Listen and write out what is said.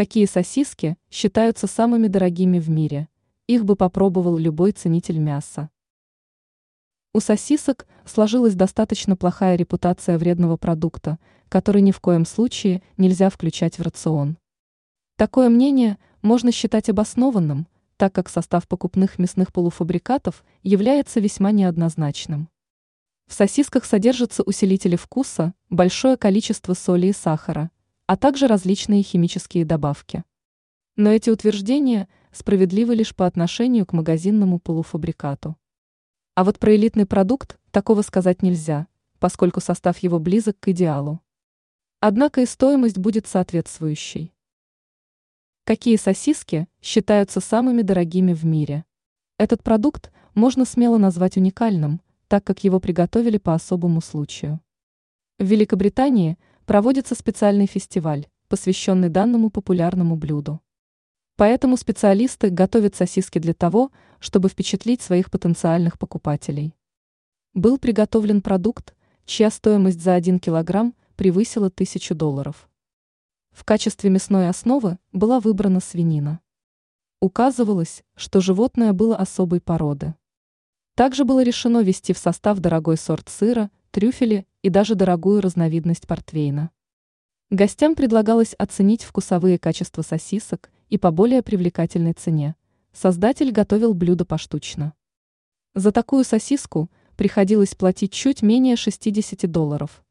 Какие сосиски считаются самыми дорогими в мире? Их бы попробовал любой ценитель мяса. У сосисок сложилась достаточно плохая репутация вредного продукта, который ни в коем случае нельзя включать в рацион. Такое мнение можно считать обоснованным, так как состав покупных мясных полуфабрикатов является весьма неоднозначным. В сосисках содержатся усилители вкуса, большое количество соли и сахара – а также различные химические добавки. Но эти утверждения справедливы лишь по отношению к магазинному полуфабрикату. А вот про элитный продукт такого сказать нельзя, поскольку состав его близок к идеалу. Однако и стоимость будет соответствующей. Какие сосиски считаются самыми дорогими в мире? Этот продукт можно смело назвать уникальным, так как его приготовили по особому случаю. В Великобритании – проводится специальный фестиваль, посвященный данному популярному блюду. Поэтому специалисты готовят сосиски для того, чтобы впечатлить своих потенциальных покупателей. Был приготовлен продукт, чья стоимость за 1 килограмм превысила 1000 долларов. В качестве мясной основы была выбрана свинина. Указывалось, что животное было особой породы. Также было решено ввести в состав дорогой сорт сыра, трюфели и даже дорогую разновидность портвейна. Гостям предлагалось оценить вкусовые качества сосисок и по более привлекательной цене. Создатель готовил блюдо поштучно. За такую сосиску приходилось платить чуть менее 60 долларов.